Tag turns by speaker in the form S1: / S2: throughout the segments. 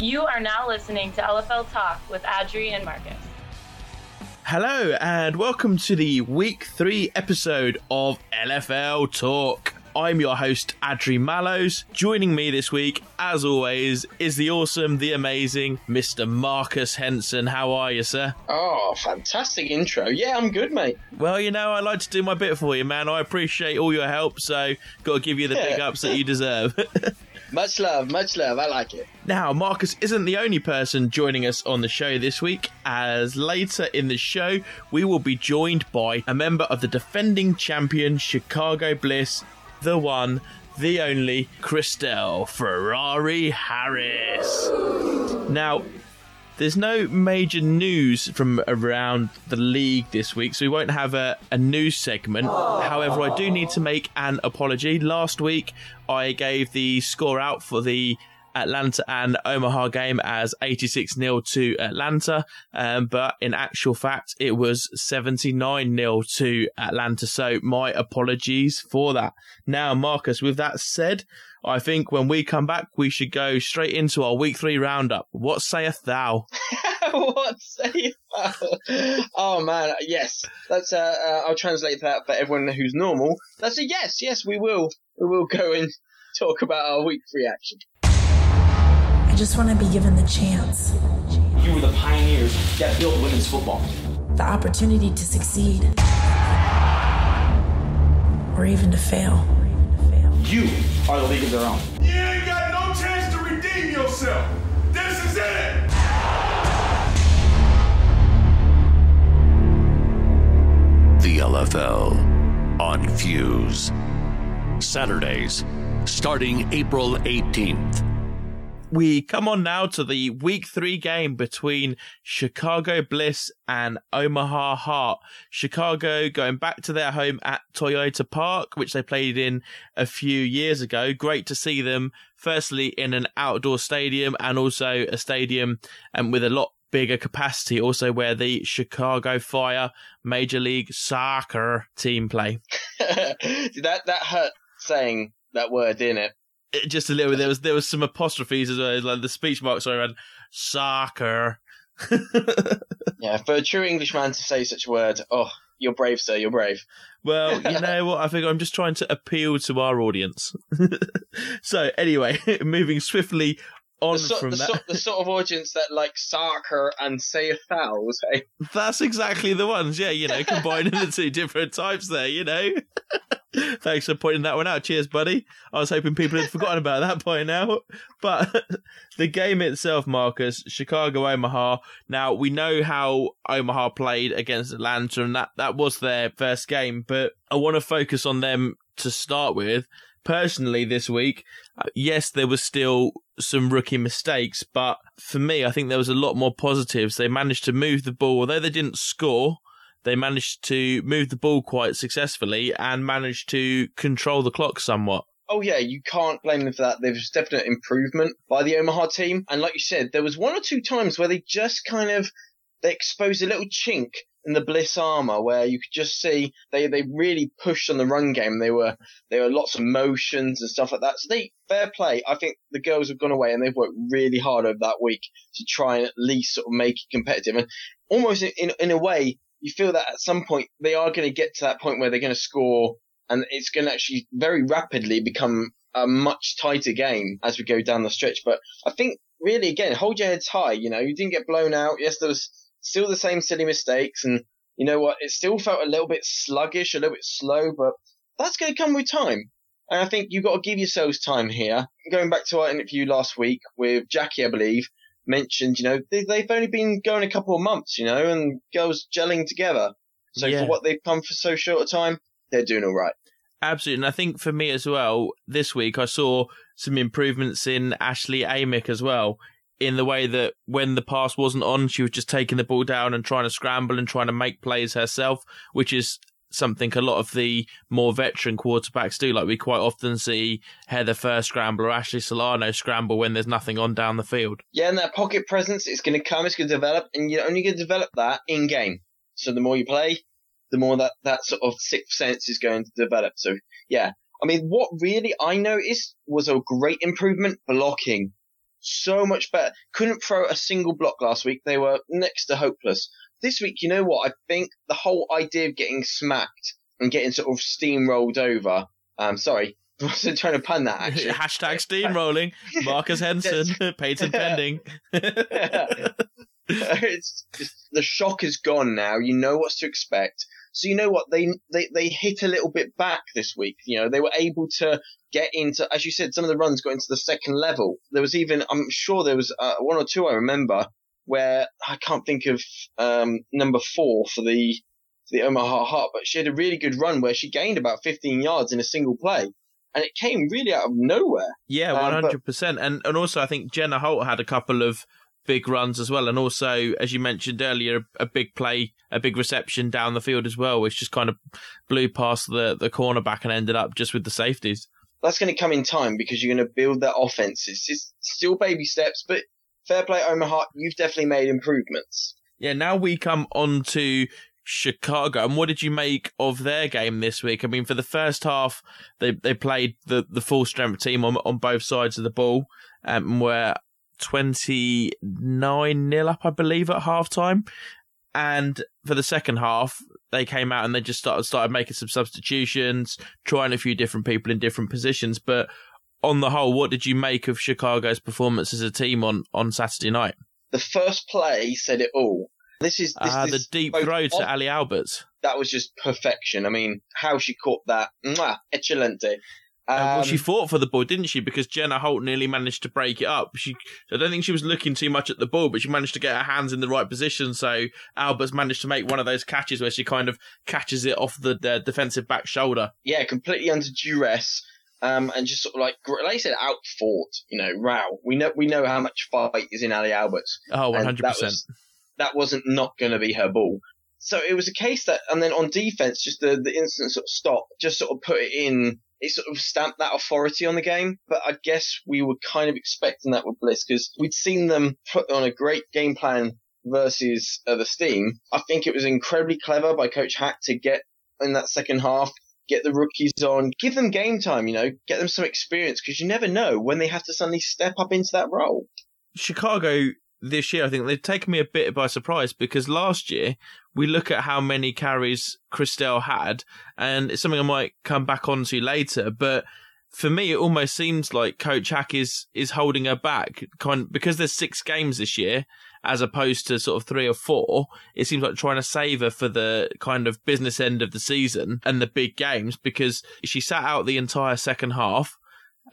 S1: You are now listening to LFL Talk with Adri and Marcus.
S2: Hello, and welcome to the week three episode of LFL Talk. I'm your host, Adri Mallows. Joining me this week, as always, is the awesome, the amazing Mr. Marcus Henson. How are you, sir?
S3: Oh, fantastic intro. Yeah, I'm good, mate.
S2: Well, you know, I like to do my bit for you, man. I appreciate all your help, so got to give you the big ups that you deserve.
S3: much love, much love. I like it.
S2: Now, Marcus isn't the only person joining us on the show this week, as later in the show, we will be joined by a member of the defending champion Chicago Bliss, the one, the only, ChrisDell Ferrari Harris. Now, there's no major news from around the league this week, so we won't have a, a news segment. However, I do need to make an apology. Last week, I gave the score out for the Atlanta and Omaha game as 86 0 to Atlanta, um, but in actual fact, it was 79 0 to Atlanta. So, my apologies for that. Now, Marcus, with that said, I think when we come back, we should go straight into our week three roundup. What sayeth thou?
S3: what sayeth thou? Oh man, yes. That's uh, uh, I'll translate that for everyone who's normal. That's a yes. Yes, we will. We will go and talk about our week three action.
S4: I just want to be given the chance,
S5: You were the pioneers that built women's football.
S4: the opportunity to succeed, or even to fail.
S5: You are the league of their own.
S6: You ain't got no chance to redeem yourself. This is it.
S7: The LFL on Fuse. Saturdays, starting April 18th.
S2: We come on now to the week three game between Chicago Bliss and Omaha Heart. Chicago going back to their home at Toyota Park, which they played in a few years ago. Great to see them, firstly, in an outdoor stadium and also a stadium um, with a lot bigger capacity, also where the Chicago Fire Major League Soccer team play.
S3: that that hurt saying that word, didn't it?
S2: Just a little bit. There was there was some apostrophes as well, like the speech marks I around soccer.
S3: Yeah, for a true Englishman to say such a word, oh, you're brave, sir. You're brave.
S2: Well, you know what? I think I'm just trying to appeal to our audience. so, anyway, moving swiftly on
S3: The sort,
S2: from
S3: the,
S2: that.
S3: sort, the sort of audience that like soccer and say a foul. Say,
S2: That's exactly the ones. Yeah, you know, combining the two different types there, you know. Thanks for pointing that one out. Cheers, buddy. I was hoping people had forgotten about that by now. But the game itself, Marcus, Chicago Omaha. Now, we know how Omaha played against Atlanta, and that, that was their first game, but I want to focus on them to start with. Personally, this week, uh, yes, there was still some rookie mistakes, but for me, I think there was a lot more positives. They managed to move the ball, although they didn't score. They managed to move the ball quite successfully and managed to control the clock somewhat.
S3: oh yeah, you can't blame them for that. There was definite improvement by the Omaha team, and like you said, there was one or two times where they just kind of they exposed a little chink in the Bliss armor where you could just see they they really pushed on the run game. They were there were lots of motions and stuff like that. So they fair play. I think the girls have gone away and they've worked really hard over that week to try and at least sort of make it competitive. And almost in in a way, you feel that at some point they are going to get to that point where they're going to score and it's going to actually very rapidly become a much tighter game as we go down the stretch. But I think really, again, hold your heads high. You know, you didn't get blown out. Yes, there was still the same silly mistakes, and you know what? It still felt a little bit sluggish, a little bit slow, but that's going to come with time. And I think you've got to give yourselves time here. Going back to our interview last week with Jackie, I believe, mentioned, you know, they, they've only been going a couple of months, you know, and girls gelling together. So
S2: Yeah.
S3: for what they've come for so short a time, they're doing all right.
S2: Absolutely. And I think for me as well, this week I saw some improvements in Ashley Amick as well, in the way that when the pass wasn't on, she was just taking the ball down and trying to scramble and trying to make plays herself, which is something a lot of the more veteran quarterbacks do. Like we quite often see Heather Furr scramble or Ashley Salerno scramble when there's nothing on down the field.
S3: Yeah, and that pocket presence is going to come, it's going to develop, and you're only going to develop that in game. So the more you play, the more that, that sort of sixth sense is going to develop. So yeah, I mean, what really I noticed was a great improvement blocking so much better. Couldn't throw a single block last week. They were next to hopeless. This week, you know what? I think the whole idea of getting smacked and getting sort of steamrolled over. Um, sorry, I wasn't trying to pun that actually.
S2: Hashtag steamrolling. Marcus Henson, patent pending.
S3: it's just, the shock is gone now. You know what's to expect. So you know what they they they hit a little bit back this week. You know they were able to get into, as you said, some of the runs got into the second level. There was even, I'm sure there was uh, one or two I remember where I can't think of um, number four for the for the Omaha Heart, but she had a really good run where she gained about 15 yards in a single play. And it came really out of nowhere.
S2: Yeah, one hundred percent. And and also I think Jenna Holt had a couple of big runs as well, and also as you mentioned earlier, a big play, a big reception down the field as well, which just kind of blew past the the cornerback and ended up just with the safeties.
S3: That's going to come in time because you're going to build that offense. It's just still baby steps, but fair play, Omaha. You've definitely made improvements.
S2: Yeah, now we come on to Chicago. And what did you make of their game this week? I mean, for the first half, they they played the, the full strength team on on both sides of the ball, um, and were twenty nine nil up, I believe, at half time. And for the second half, they came out and they just started started making some substitutions, trying a few different people in different positions. But on the whole, what did you make of Chicago's performance as a team on on Saturday night?
S3: The first play said it all. This is this, this
S2: the deep throw to Ali Alberts.
S3: That was just perfection. I mean, how she caught that, mwah, excelente.
S2: Uh, well,
S3: Um,
S2: she fought for the ball, didn't she? Because Jenna Holt nearly managed to break it up. She, I don't think she was looking too much at the ball, but she managed to get her hands in the right position. So Alberts managed to make one of those catches where she kind of catches it off the, the defensive back shoulder.
S3: yeah, completely under duress, um, and just sort of like, like I said, out fought. You know, row. We know we know how much fight is in Ali Alberts.
S2: Oh, 100%.
S3: That, was, that wasn't not going to be her ball. So it was a case that, and then on defense, just the the instant sort of stop, just sort of put it in. It sort of stamped that authority on the game. But I guess we were kind of expecting that with Bliss because we'd seen them put on a great game plan versus uh, the Steam. I think it was incredibly clever by Coach Hac to get in that second half, get the rookies on, give them game time, you know, get them some experience because you never know when they have to suddenly step up into that role.
S2: Chicago this year, I think they've taken me a bit by surprise because last year we look at how many carries ChrisDell had, and it's something I might come back onto later. But for me, it almost seems like Coach Hac is is holding her back, kind because there's six games this year as opposed to sort of three or four. It seems like trying to save her for the kind of business end of the season and the big games because she sat out the entire second half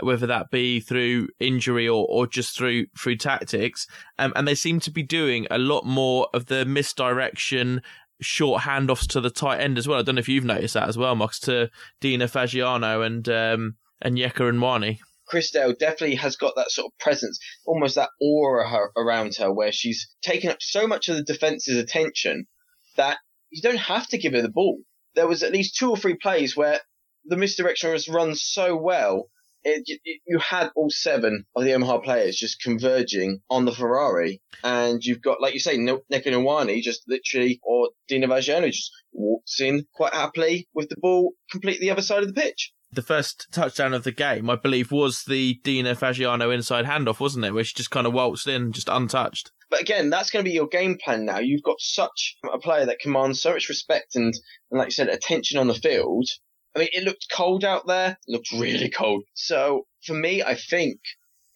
S2: whether that be through injury or, or just through through tactics. Um, and they seem to be doing a lot more of the misdirection, short handoffs to the tight end as well. I don't know if you've noticed that as well, Mox, to Dina Fagiano and um, and Yeka and Wani.
S3: ChrisDell definitely has got that sort of presence, almost that aura her, around her, where she's taken up so much of the defense's attention that you don't have to give her the ball. There was at least two or three plays where the misdirection was run so well, it, you, you had all seven of the Omaha players just converging on the Ferrari, and you've got, like you say, Neko Nwani just literally, or Dina Fagiano just walks in quite happily with the ball completely the other side of the pitch.
S2: The first touchdown of the game, I believe, was the Dina Fagiano inside handoff, wasn't it? Where she just kind of waltzed in, just untouched.
S3: But again, that's going to be your game plan now. You've got such a player that commands so much respect and, and like you said, attention on the field. I mean, it looked cold out there. It looked really cold. So for me, I think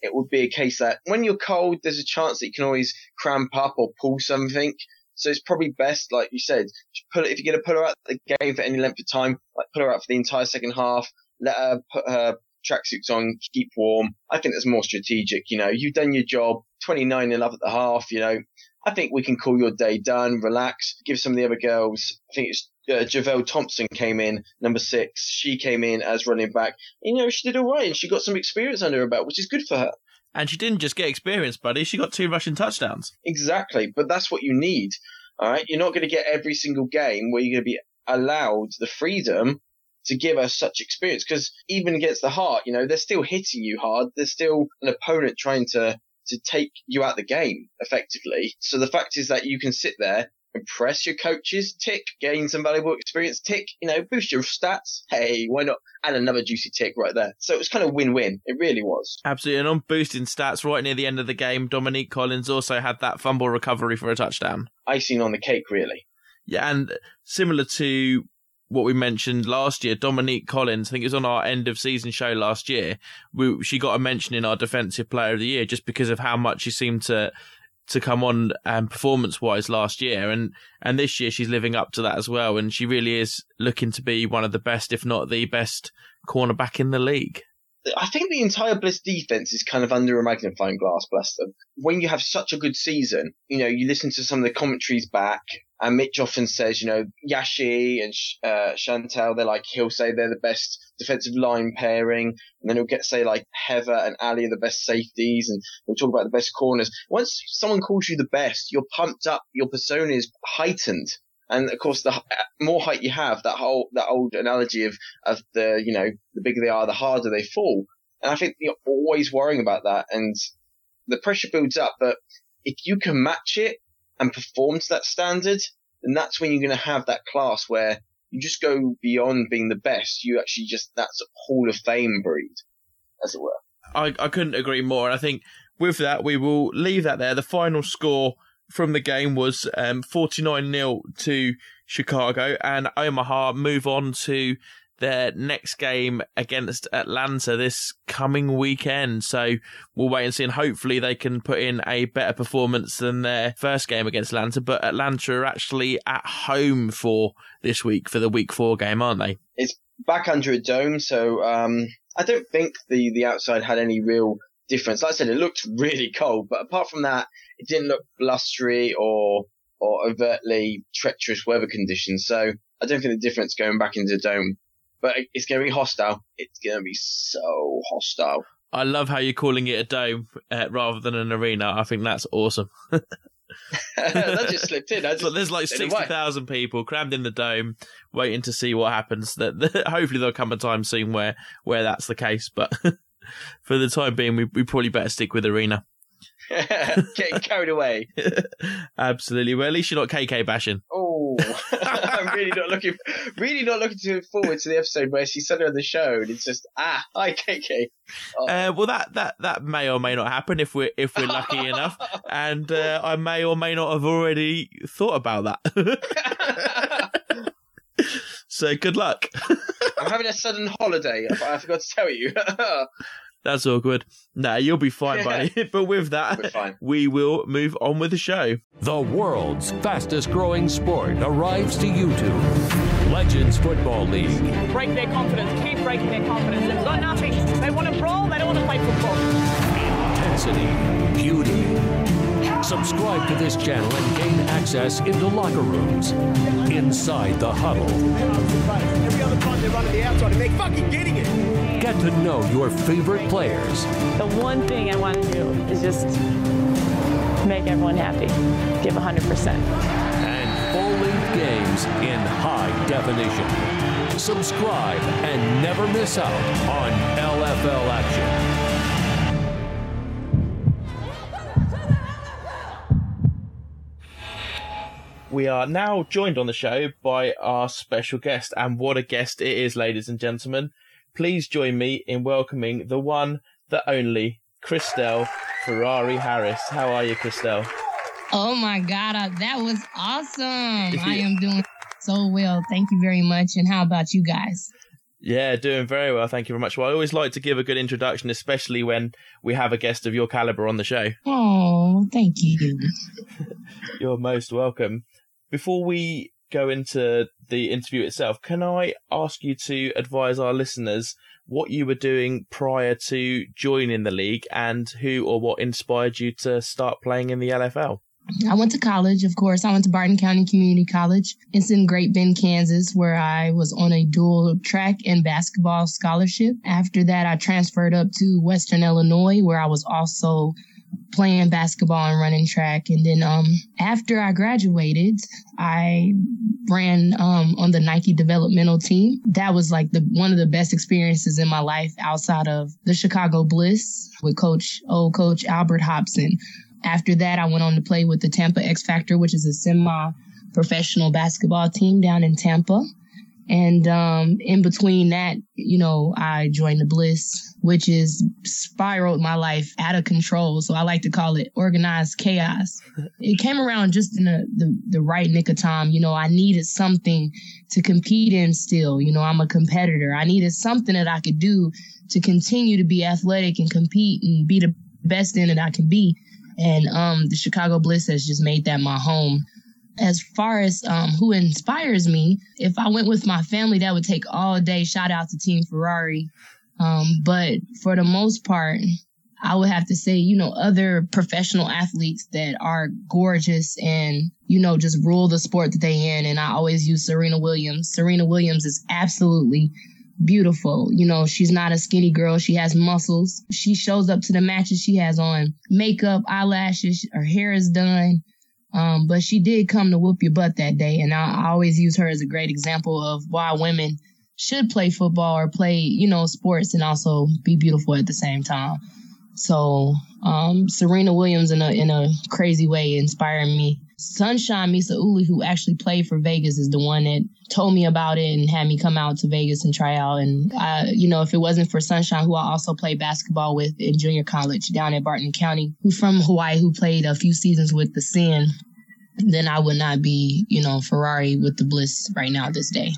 S3: it would be a case that when you're cold, there's a chance that you can always cramp up or pull something. So it's probably best, like you said, put if you're going to put her out the game for any length of time, like put her out for the entire second half, let her put her tracksuits on, keep warm. I think that's more strategic. You know, you've done your job, 29 and up at the half, you know. I think we can call your day done, relax, give some of the other girls. I think it's uh, Javelle Thompson came in, number six. She came in as running back. You know, she did all right and she got some experience under her belt, which is good for her.
S2: And she didn't just get experience, buddy. She got two rushing touchdowns.
S3: Exactly. But that's what you need. All right. You're not going to get every single game where you're going to be allowed the freedom to give us such experience because even against the heart, you know, they're still hitting you hard. There's still an opponent trying to, to take you out the game effectively. So the fact is that you can sit there impress your coaches, tick, gain some valuable experience, tick, you know, boost your stats. Hey, why not add another juicy tick right there? So it was kind of win-win. It really was.
S2: Absolutely. And on boosting stats, right near the end of the game, Dominique Collins also had that fumble recovery for a touchdown.
S3: Icing on the cake, really.
S2: Yeah, and similar to what we mentioned last year, Dominique Collins, I think it was on our end of season show last year. We, she got a mention in our defensive player of the year just because of how much she seemed to to come on um, performance wise last year, and and this year she's living up to that as well, and she really is looking to be one of the best, if not the best, cornerback in the league.
S3: I think the entire Bliss defense is kind of under a magnifying glass, bless them. When you have such a good season, you know, you listen to some of the commentaries back, and Mitch often says, you know, Yashi and uh, Chantel, they're like, he'll say they're the best defensive line pairing, and then he'll get say like Heather and Ali are the best safeties, and we'll talk about the best corners. Once someone calls you the best, you're pumped up, your persona is heightened. And of course, the more height you have, that whole that old analogy of of the you know the bigger they are, the harder they fall. And I think you're always worrying about that, and the pressure builds up. But if you can match it and perform to that standard, then that's when you're going to have that class where you just go beyond being the best. You actually just that's a Hall of Fame breed, as it were.
S2: I I couldn't agree more. And I think with that we will leave that there. The final score from the game was um, 49 0 to Chicago, and Omaha move on to their next game against Atlanta this coming weekend. So we'll wait and see, and hopefully they can put in a better performance than their first game against Atlanta. But Atlanta are actually at home for this week for the week four game, aren't they?
S3: It's back under a dome, so um, I don't think the, the outside had any real difference. Like I said, it looked really cold, but apart from that, it didn't look blustery or or overtly treacherous weather conditions. So I don't think the difference going back into the dome. But it's going to be hostile. It's going to be so hostile.
S2: I love how you're calling it a dome uh, rather than an arena. I think that's awesome.
S3: that just slipped in. Just
S2: but there's like sixty thousand people crammed in the dome, waiting to see what happens. That hopefully there'll come a time soon where where that's the case. But for the time being, we we probably better stick with arena.
S3: Getting carried away.
S2: Absolutely. Well, at least you're not KK bashing.
S3: Oh, I'm really not looking, really not looking forward to the episode where she's suddenly on the show and it's just ah, hi KK.
S2: Oh. Uh, well, that that that may or may not happen if we're if we're lucky enough, and uh, I may or may not have already thought about that. So good luck.
S3: I'm having a sudden holiday. I forgot to tell you.
S2: That's awkward. Nah, you'll be fine, buddy. but with that, we will move on with the show.
S7: The world's fastest growing sport arrives to YouTube. Legends Football League.
S8: Break their confidence. Keep breaking their confidence. They've got nothing. They want to brawl. They don't want to play football.
S7: Intensity. Subscribe to this channel and gain access into locker rooms. Inside the huddle.
S9: Every other time they run to the outside and they're fucking getting it.
S7: Get to know your favorite players.
S10: The one thing I want to do is just make everyone happy. Give 100%.
S7: And full-length games in high definition. Subscribe and never miss out on LFL action.
S2: We are now joined on the show by our special guest, and what a guest it is, ladies and gentlemen. Please join me in welcoming the one, the only, ChrisDell Ferrari Harris. How are you, ChrisDell?
S11: Oh my God, uh, that was awesome. I am doing so well. Thank you very much. And how about you guys?
S2: Yeah, doing very well. Thank you very much. Well, I always like to give a good introduction, especially when we have a guest of your caliber on the show.
S11: Oh, thank you.
S2: You're most welcome. Before we go into the interview itself, can I ask you to advise our listeners what you were doing prior to joining the league and who or what inspired you to start playing in the LFL?
S11: I went to college, of course. I went to Barton County Community College. It's in Great Bend, Kansas, where I was on a dual track and basketball scholarship. After that, I transferred up to Western Illinois, where I was also playing basketball and running track. And then um, after I graduated, I ran um, on the Nike developmental team. That was like the one of the best experiences in my life outside of the Chicago Bliss with coach old coach Albert Hobson. After that, I went on to play with the Tampa X Factor, which is a semi professional basketball team down in Tampa. And um, in between that, you know, I joined the Bliss, which is spiraled my life out of control. So I like to call it organized chaos. it came around just in the, the, the right nick of time. You know, I needed something to compete in still. You know, I'm a competitor. I needed something that I could do to continue to be athletic and compete and be the best in it I can be. And um, the Chicago Bliss has just made that my home as far as um, who inspires me, if I went with my family, that would take all day. Shout out to Team Ferrari. Um, but for the most part, I would have to say, you know, other professional athletes that are gorgeous and, you know, just rule the sport that they in. And I always use Serena Williams. Serena Williams is absolutely beautiful. You know, she's not a skinny girl. She has muscles. She shows up to the matches. She has on makeup, eyelashes. Her hair is done. Um, but she did come to whoop your butt that day. And I, I always use her as a great example of why women should play football or play, you know, sports and also be beautiful at the same time. So, um, Serena Williams in a, in a crazy way inspired me. Sunshine Misa Uli, who actually played for Vegas, is the one that told me about it and had me come out to Vegas and try out. And, I, you know, if it wasn't for Sunshine, who I also played basketball with in junior college down at Barton County, who's from Hawaii, who played a few seasons with the Sin, then I would not be, you know, Ferrari with the Bliss right now this day.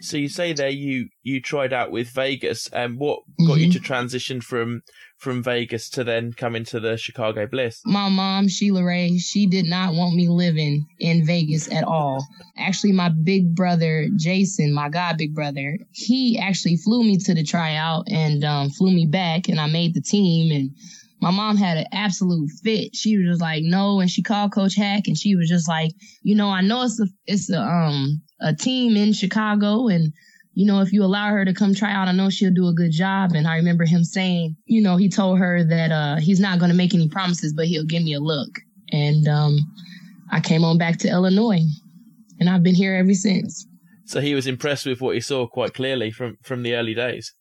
S2: So you say there you you tried out with Vegas, and um, what got mm-hmm. you to transition from from Vegas to then come into the Chicago Bliss?
S11: My mom, Sheila Ray, she did not want me living in Vegas at all. Actually, my big brother, Jason, my god big brother, he actually flew me to the tryout and um, flew me back, and I made the team and my mom had an absolute fit. She was just like, no, and she called Coach Hac, and she was just like, you know, I know it's a it's a um a team in Chicago, and you know, if you allow her to come try out, I know she'll do a good job. And I remember him saying, you know, he told her that uh he's not going to make any promises, but he'll give me a look. And um I came on back to Illinois, and I've been here ever since.
S2: So he was impressed with what he saw quite clearly from from the early days.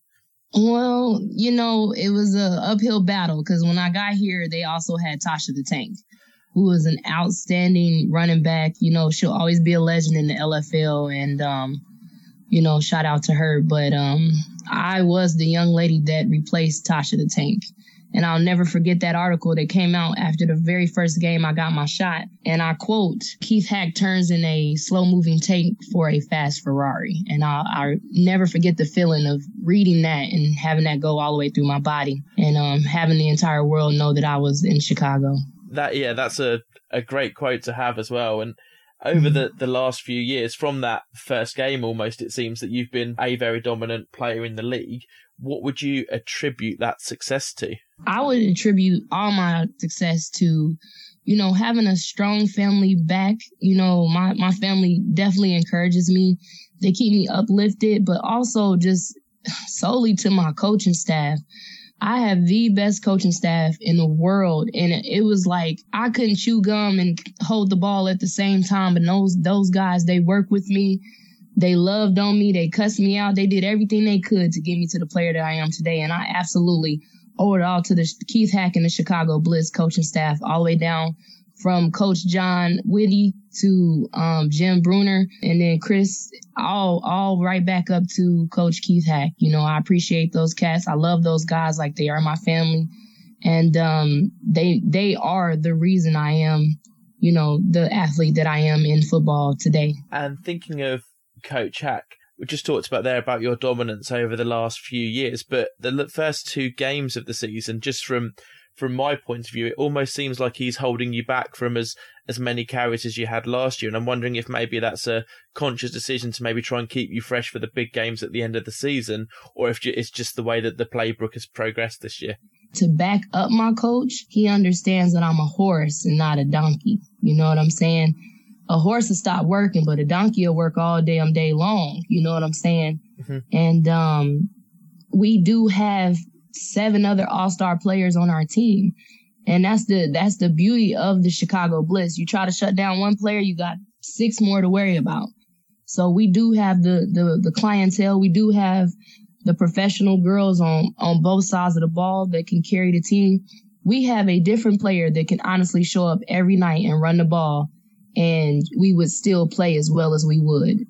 S11: Well, you know, it was a uphill battle because when I got here, they also had Tasha the Tank, who was an outstanding running back. You know, she'll always be a legend in the LFL, and um, you know, shout out to her. But um, I was the young lady that replaced Tasha the Tank. And I'll never forget that article that came out after the very first game I got my shot. And I quote, Keith Hac turns in a slow moving tank for a fast Ferrari. And I'll, I'll, never forget the feeling of reading that and having that go all the way through my body and um, having the entire world know that I was in Chicago.
S2: That, yeah, that's a, a great quote to have as well. And over the, the last few years, from that first game almost, it seems that you've been a very dominant player in the league. What would you attribute that success to?
S11: I would attribute all my success to, you know, having a strong family back. You know, my, my family definitely encourages me. They keep me uplifted, but also just solely to my coaching staff. I have the best coaching staff in the world. And it was like I couldn't chew gum and hold the ball at the same time. But those those guys, they work with me. They loved on me. They cussed me out. They did everything they could to get me to the player that I am today. And I absolutely owe it all to the Keith Hac and the Chicago Bliss coaching staff, all the way down from Coach John Whitty to um, Jim Bruner, and then Chris, all all right back up to Coach Keith Hac. You know, I appreciate those cats. I love those guys like they are my family, and um, they they are the reason I am, you know, the athlete that I am in football today.
S2: And thinking of Coach Hac, we just talked about there about your dominance over the last few years, but the first two games of the season, just from from my point of view, it almost seems like he's holding you back from as as many carries as you had last year. And I'm wondering if maybe that's a conscious decision to maybe try and keep you fresh for the big games at the end of the season, or if it's just the way that the playbook has progressed this year.
S11: To back up my coach, he understands that I'm a horse and not a donkey. You know what I'm saying? A horse will stop working, but a donkey will work all damn day long. You know what I'm saying? Mm-hmm. And um, we do have seven other all-star players on our team. And that's the that's the beauty of the Chicago Bliss. You try to shut down one player, you got six more to worry about. So we do have the the the clientele. We do have the professional girls on on both sides of the ball that can carry the team. We have a different player that can honestly show up every night and run the ball and we would still play as well as we would,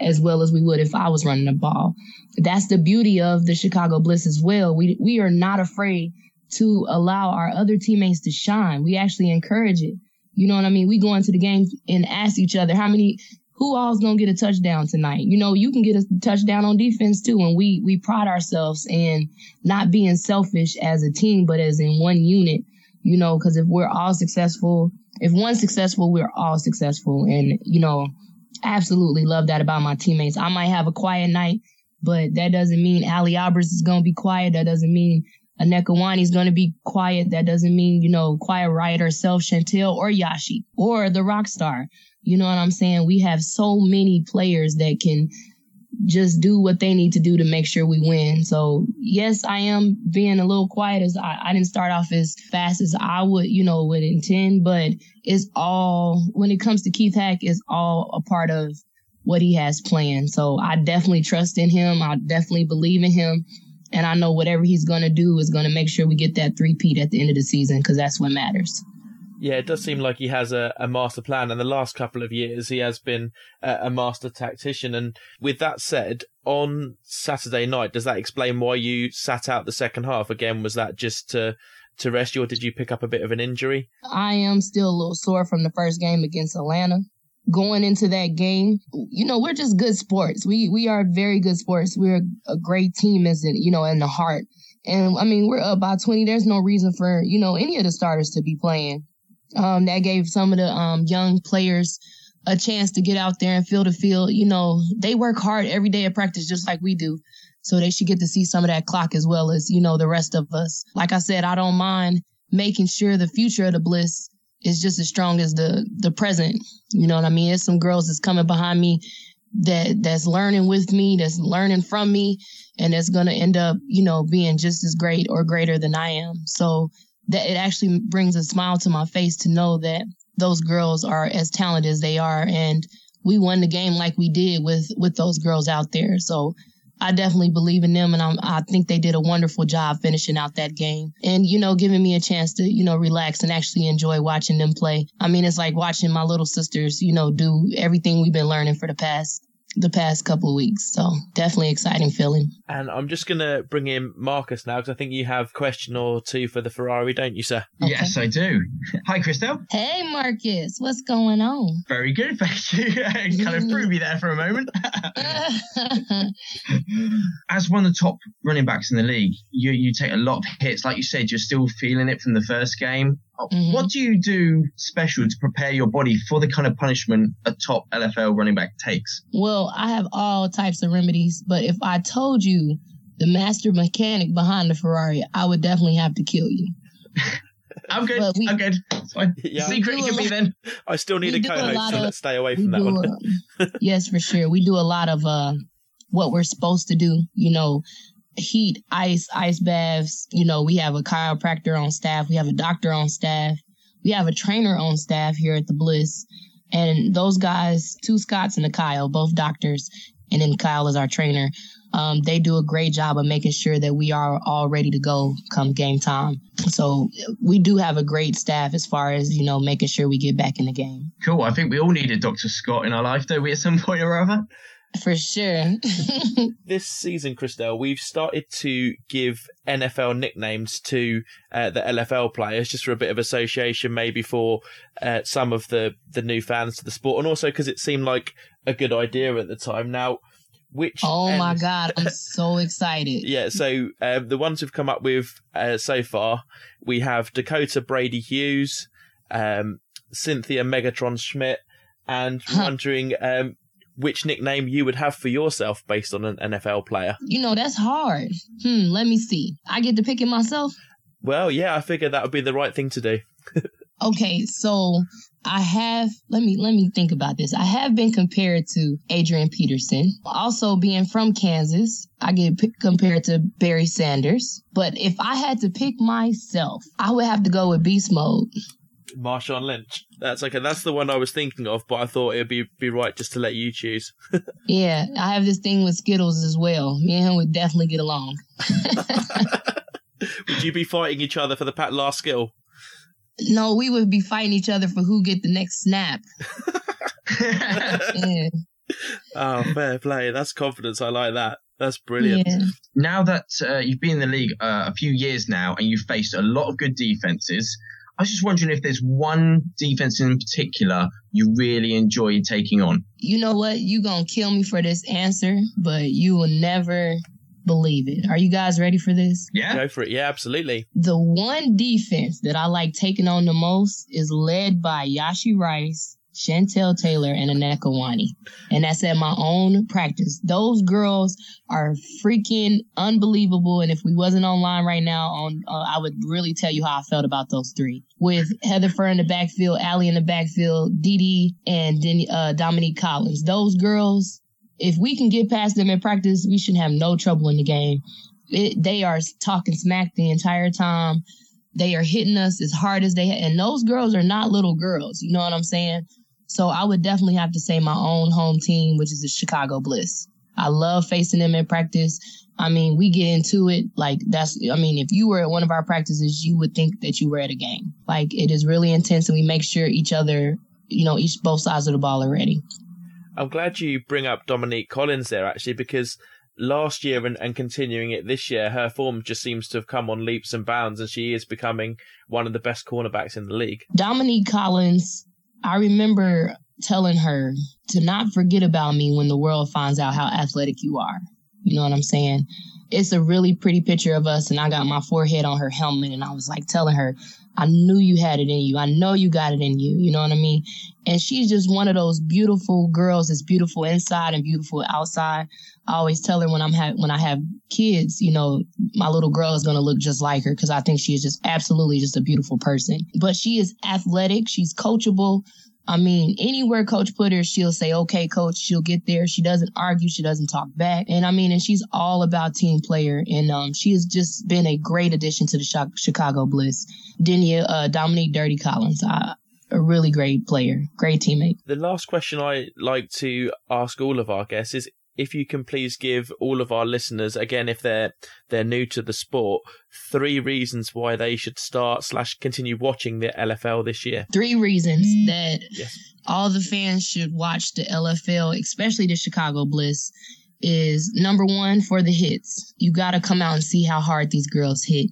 S11: as well as we would if I was running the ball. That's the beauty of the Chicago Bliss as well. We we are not afraid to allow our other teammates to shine. We actually encourage it. You know what I mean? We go into the game and ask each other how many who all's gonna get a touchdown tonight? You know, you can get a touchdown on defense too. And we we pride ourselves in not being selfish as a team, but as in one unit. You know, because if we're all successful, if one's successful, we're all successful. And you know, absolutely love that about my teammates. I might have a quiet night, but that doesn't mean Ali Alberts is gonna be quiet. That doesn't mean Anekawani is going to be quiet. That doesn't mean, you know, Quiet Riot herself, Chantel or Yashi or the rock star. You know what I'm saying? We have so many players that can just do what they need to do to make sure we win. So yes, I am being a little quiet as I, I didn't start off as fast as I would, you know, would intend, but it's all when it comes to Keith Hac, it's all a part of what he has planned. So I definitely trust in him. I definitely believe in him. And I know whatever he's going to do is going to make sure we get that three peat at the end of the season because that's what matters.
S2: Yeah, it does seem like he has a, a master plan. And the last couple of years, he has been a, a master tactician. And with that said, on Saturday night, does that explain why you sat out the second half? Again, was that just to to rest you, or did you pick up a bit of an injury?
S11: I am still a little sore from the first game against Atlanta. Going into that game, you know, we're just good sports. We we are very good sports. We're a great team, as in you know, in the heart. And I mean, we're up by 20. There's no reason for, you know, any of the starters to be playing. Um, that gave some of the um, young players a chance to get out there and feel the field. You know, they work hard every day at practice just like we do. So they should get to see some of that clock as well as, you know, the rest of us. Like I said, I don't mind making sure the future of the Bliss is just as strong as the the present. You know what I mean? There's some girls that's coming behind me that that's learning with me, that's learning from me, and that's gonna end up, you know, being just as great or greater than I am. So that it actually brings a smile to my face to know that those girls are as talented as they are and we won the game like we did with with those girls out there so I definitely believe in them and I'm, I think they did a wonderful job finishing out that game and you know giving me a chance to you know relax and actually enjoy watching them play. I mean it's like watching my little sisters you know do everything we've been learning for the past the past couple of weeks. So definitely exciting feeling.
S2: And I'm just going to bring in Marcus now because I think you have a question or two for the Ferrari, don't you, sir?
S12: Okay. Yes, I do. Hi, ChrisDell.
S11: Hey, Marcus. What's going on?
S12: Very good, thank you. kind of threw me there for a moment. As one of the top running backs in the league, you, you take a lot of hits. Like you said, you're still feeling it from the first game. Mm-hmm. What do you do special to prepare your body for the kind of punishment a top LFL running back takes?
S11: Well, I have all types of remedies, but if I told you the master mechanic behind the Ferrari, I would definitely have to kill you.
S12: I'm good. We, I'm good. Yeah. Secret can be then.
S2: I still need a co-host, so let's stay away from that one.
S11: A, yes, for sure. We do a lot of uh, what we're supposed to do. You know, heat, ice, ice baths. You know, we have a chiropractor on staff. We have a doctor on staff. We have a trainer on staff here at the Bliss. And those guys, two Scotts and a Kyle, both doctors, and then Kyle is our trainer. Um, they do a great job of making sure that we are all ready to go come game time. So we do have a great staff as far as, you know, making sure we get back in the game.
S12: Cool. I think we all need a Dr. Scott in our life, don't we, at some point or other?
S11: For sure.
S2: this season, ChrisDell, we've started to give NFL nicknames to uh, the LFL players just for a bit of association, maybe for uh, some of the, the new fans to the sport, and also because it seemed like a good idea at the time. Now, which
S11: oh my god i'm so excited
S2: yeah so um, the ones we've come up with uh, so far we have dakota brady hughes um, cynthia megatron schmidt and wondering um, which nickname you would have for yourself based on an NFL player.
S11: You know, that's hard. Hmm, let me see. I get to pick it myself?
S2: Well, yeah, I figured that would be the right thing to do.
S11: okay, so I have let me let me think about this. I have been compared to Adrian Peterson. Also being from Kansas, I get p- compared to Barry Sanders. But if I had to pick myself, I would have to go with Beast Mode.
S2: Marshawn Lynch. That's okay. That's the one I was thinking of, but I thought it'd be be right just to let you choose.
S11: yeah, I have this thing with Skittles as well. Me and him would definitely get along.
S2: would you be fighting each other for the pat last skill?
S11: No, we would be fighting each other for who get the next snap.
S2: yeah. Oh, fair play. That's confidence. I like that. That's brilliant. Yeah.
S12: Now that uh, you've been in the league uh, a few years now and you've faced a lot of good defenses, I was just wondering if there's one defense in particular you really enjoy taking on.
S11: You know what? You're going to kill me for this answer, but you will never believe it. Are you guys ready for this?
S12: Yeah.
S2: Go for it. Yeah, absolutely.
S11: The one defense that I like taking on the most is led by Yashi Rice Chantel Taylor and Annette Kawani. And that's at my own practice. Those girls are freaking unbelievable. And if we wasn't online right now, on uh, I would really tell you how I felt about those three. With Heather Furr in the backfield, Allie in the backfield, Dee Dee, and uh, Dominique Collins. Those girls, if we can get past them in practice, we should have no trouble in the game. It, they are talking smack the entire time. They are hitting us as hard as they, and those girls are not little girls. You know what I'm saying? So I would definitely have to say my own home team, which is the Chicago Bliss. I love facing them in practice. I mean, we get into it like that's, I mean, if you were at one of our practices, you would think that you were at a game. Like it is really intense and we make sure each other, you know, each both sides of the ball are ready.
S2: I'm glad you bring up Dominique Collins there actually because last year and, and continuing it this year, her form just seems to have come on leaps and bounds and she is becoming one of the best cornerbacks in the league.
S11: Dominique Collins I remember telling her to not forget about me when the world finds out how athletic you are. You know what I'm saying? It's a really pretty picture of us, and I got my forehead on her helmet, and I was like telling her, I knew you had it in you. I know you got it in you. You know what I mean? And she's just one of those beautiful girls that's beautiful inside and beautiful outside. I always tell her when I'm ha- when I have kids, you know, my little girl is going to look just like her because I think she is just absolutely just a beautiful person. But she is athletic. She's coachable. I mean, anywhere coach put her, she'll say, okay, coach, she'll get there. She doesn't argue. She doesn't talk back. And I mean, and she's all about team player. And, um, she has just been a great addition to the Chicago Bliss. Denia, uh, Dominique Dirty Collins. I, a really great player, great teammate.
S2: The last question I like to ask all of our guests is if you can please give all of our listeners, again, if they're they're new to the sport, three reasons why they should start slash continue watching the LFL this year.
S11: Three reasons that yes. all the fans should watch the LFL, especially the Chicago Bliss. Is number one for the hits. You got to come out and see how hard these girls hit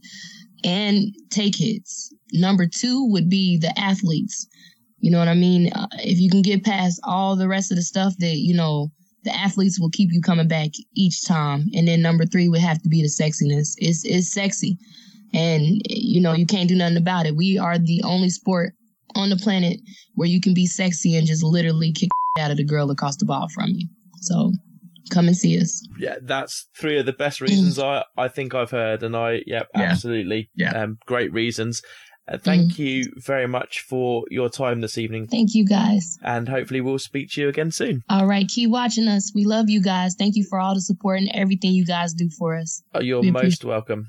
S11: and take hits. Number two would be the athletes. You know what I mean? Uh, if you can get past all the rest of the stuff that, you know, the athletes will keep you coming back each time. And then number three would have to be the sexiness. It's it's sexy, and you know you can't do nothing about it. We are the only sport on the planet where you can be sexy and just literally kick out of the girl across the ball from you. So come and see us.
S2: Yeah, that's three of the best reasons I, I think I've heard, and I yep, yeah. absolutely, yeah, um, great reasons. Uh, thank mm. you very much for your time this evening.
S11: Thank you, guys.
S2: And hopefully, we'll speak to you again soon.
S11: All right. Keep watching us. We love you guys. Thank you for all the support and everything you guys do for us.
S2: Oh, you're we most welcome.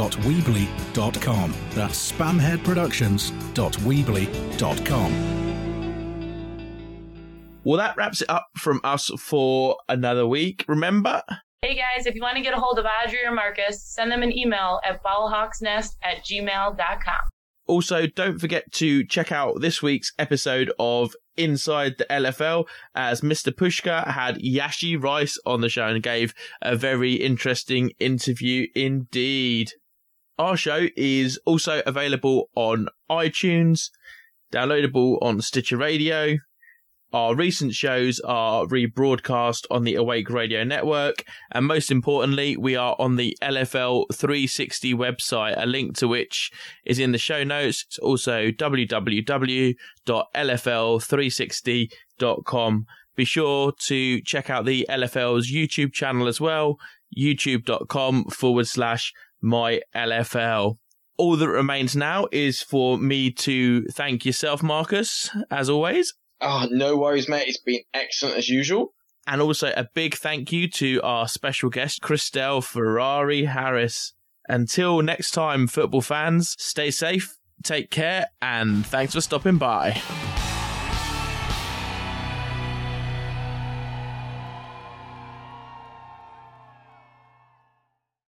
S13: spamheadproductions.weebly.com. That's spamheadproductions.weebly.com.
S2: Well, that wraps it up from us for another week. Remember,
S1: Hey guys, if you want to get a hold of Adri or Marcus, send them an email at ballhawksnest at gmail.com.
S2: Also, don't forget to check out this week's episode of Inside the LFL as Mr. Pushka had Yashi Rice on the show and gave a very interesting interview indeed. Our show is also available on iTunes, downloadable on Stitcher Radio. Our recent shows are rebroadcast on the Awake Radio Network, and most importantly, we are on the LFL 360 website, a link to which is in the show notes. It's also www.lfl360.com. Be sure to check out the LFL's YouTube channel as well, youtube.com forward slash my LFL. all that remains now is for me to thank yourself, Marcus, as always.
S3: Oh, no worries, mate. It's been excellent as usual.
S2: And also a big thank you to our special guest, ChrisDell Ferrari Harris. Until next time, football fans, stay safe, take care, and thanks for stopping by.